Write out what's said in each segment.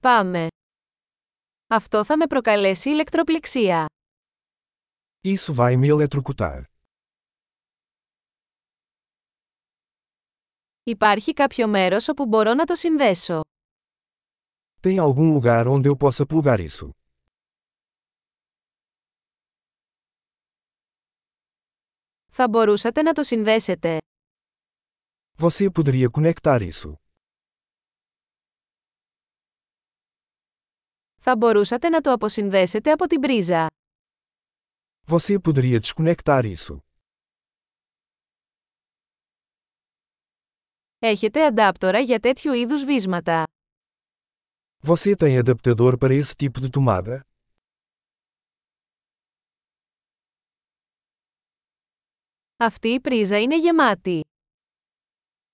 Πάμε. Αυτό θα με προκαλέσει ηλεκτροπληξία. Isso vai me eletrocutar. Υπάρχει κάποιο μέρος όπου μπορώ να το συνδέσω. Tem algum lugar onde eu possa plugar isso? Θα μπορούσατε να το συνδέσετε. Você poderia conectar isso; Θα μπορούσατε να το αποσυνδέσετε από την πρίζα. Você poderia desconectar isso; Έχετε αντάπτορα για τέτοιου είδους βίσματα. Você tem adaptador para esse tipo de tomada? Αυτή η πρίζα είναι γεμάτη.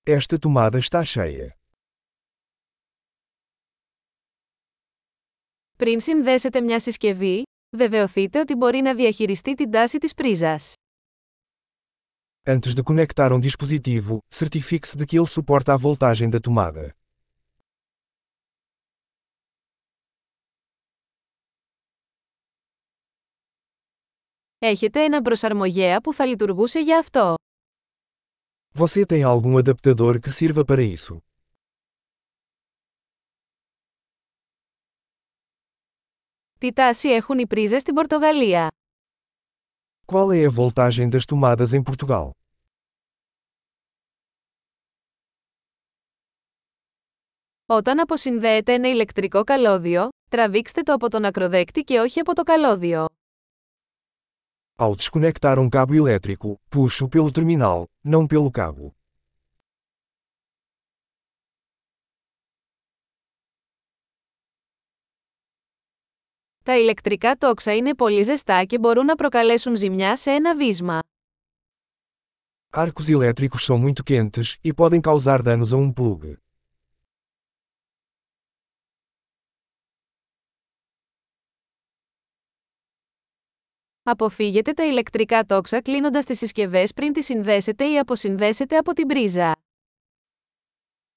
Esta tomada está cheia. Πριν συνδέσετε μια συσκευή, βεβαιωθείτε ότι μπορεί να διαχειριστεί την τάση της πρίζας. Antes de conectar um dispositivo, certifique-se de que ele suporta a voltagem da tomada. Έχετε ένα προσαρμογέα που θα λειτουργούσε για αυτό. Você tem algum adaptador que sirva para isso? Τι τάση έχουν οι πρίζες στην Πορτογαλία; Qual é a voltagem das tomadas em Portugal? Όταν αποσυνδέετε ένα ηλεκτρικό καλώδιο, τραβήξτε το από τον ακροδέκτη και όχι από το καλώδιο. Ao desconectar um cabo elétrico, puxo pelo terminal, não pelo cabo. Τα ηλεκτρικά τόξα είναι πολύ ζεστά και μπορούν να προκαλέσουν ζημιά σε ένα βίσμα. Arcos elétricos são muito quentes e podem causar danos a um plug. Αποφύγετε τα ηλεκτρικά τόξα κλείνοντας τις συσκευές πριν τις συνδέσετε ή αποσυνδέσετε από την πρίζα.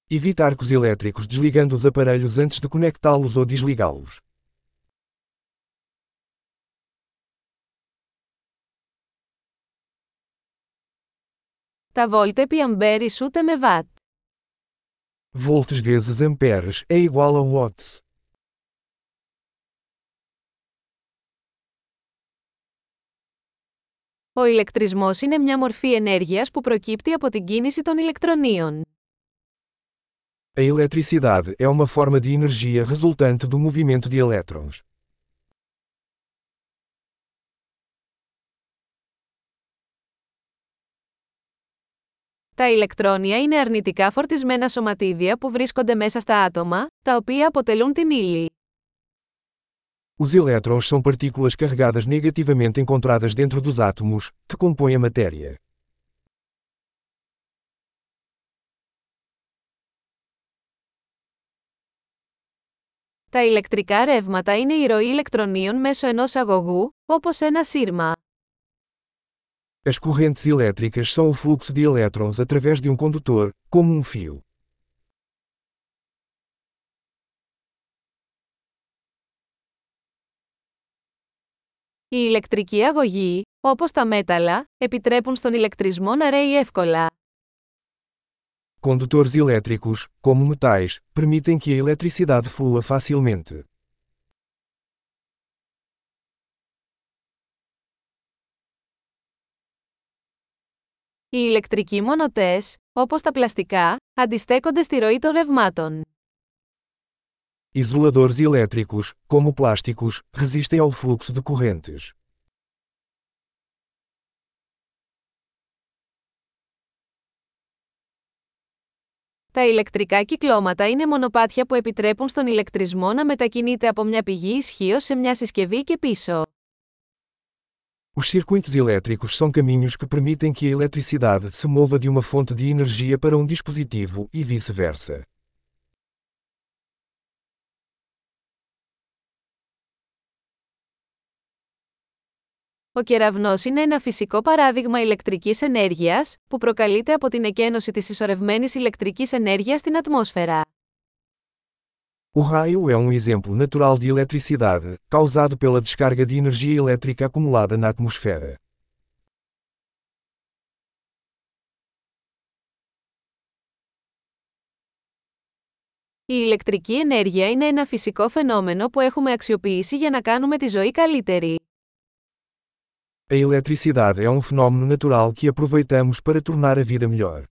Evite arcos elétricos desligando os aparelhos antes de conectá-los ou desligá-los. Τα βόλτ επί αμπέρ ισούται με βάτ. Volts vezes amperes é igual a watts. Ο ηλεκτρισμός είναι μια μορφή ενέργειας που προκύπτει από την κίνηση των ηλεκτρονίων. A eletricidade é uma forma de energia resultante do movimento de elétrons. Τα ηλεκτρόνια είναι αρνητικά φορτισμένα σωματίδια που βρίσκονται μέσα στα άτομα, τα οποία αποτελούν την ύλη. Os elétrons são partículas carregadas negativamente encontradas dentro dos átomos, que compõem a matéria. Τα ηλεκτρικά ρεύματα είναι η ροή ηλεκτρονίων μέσω ενός αγωγού, όπως ένα σύρμα. As correntes elétricas são o fluxo de elétrons através de um condutor, como um fio. Οι ηλεκτρικοί αγωγοί, όπως τα μέταλλα, επιτρέπουν στον ηλεκτρισμό να ρέει εύκολα. Condutores elétricos, como metais, permitem que a eletricidade flua facilmente. Οι ηλεκτρικοί μονοτές, όπως τα πλαστικά, αντιστέκονται στη ροή των ρευμάτων. Isoladores elétricos, como plásticos, resistem ao fluxo de correntes. Τα ηλεκτρικά κυκλώματα είναι μονοπάτια που επιτρέπουν στον ηλεκτρισμό να μετακινείται από μια πηγή ισχύω σε μια συσκευή και πίσω. Os circuitos elétricos são caminhos que permitem que a eletricidade se mova de uma fonte de energia para um dispositivo e vice-versa. Ο κεραυνός είναι ένα φυσικό παράδειγμα ηλεκτρικής ενέργειας, που προκαλείται από την εκένωση της ισορρευμένης ηλεκτρικής ενέργειας στην ατμόσφαιρα. O raio é um exemplo natural de eletricidade, causado pela descarga de energia elétrica acumulada na atmosfera. Η ηλεκτρική ενέργεια είναι ένα φυσικό φαινόμενο που έχουμε αξιοποιήσει για να κάνουμε τη ζωή καλύτερη. A eletricidade é um fenômeno natural que aproveitamos para tornar a vida melhor.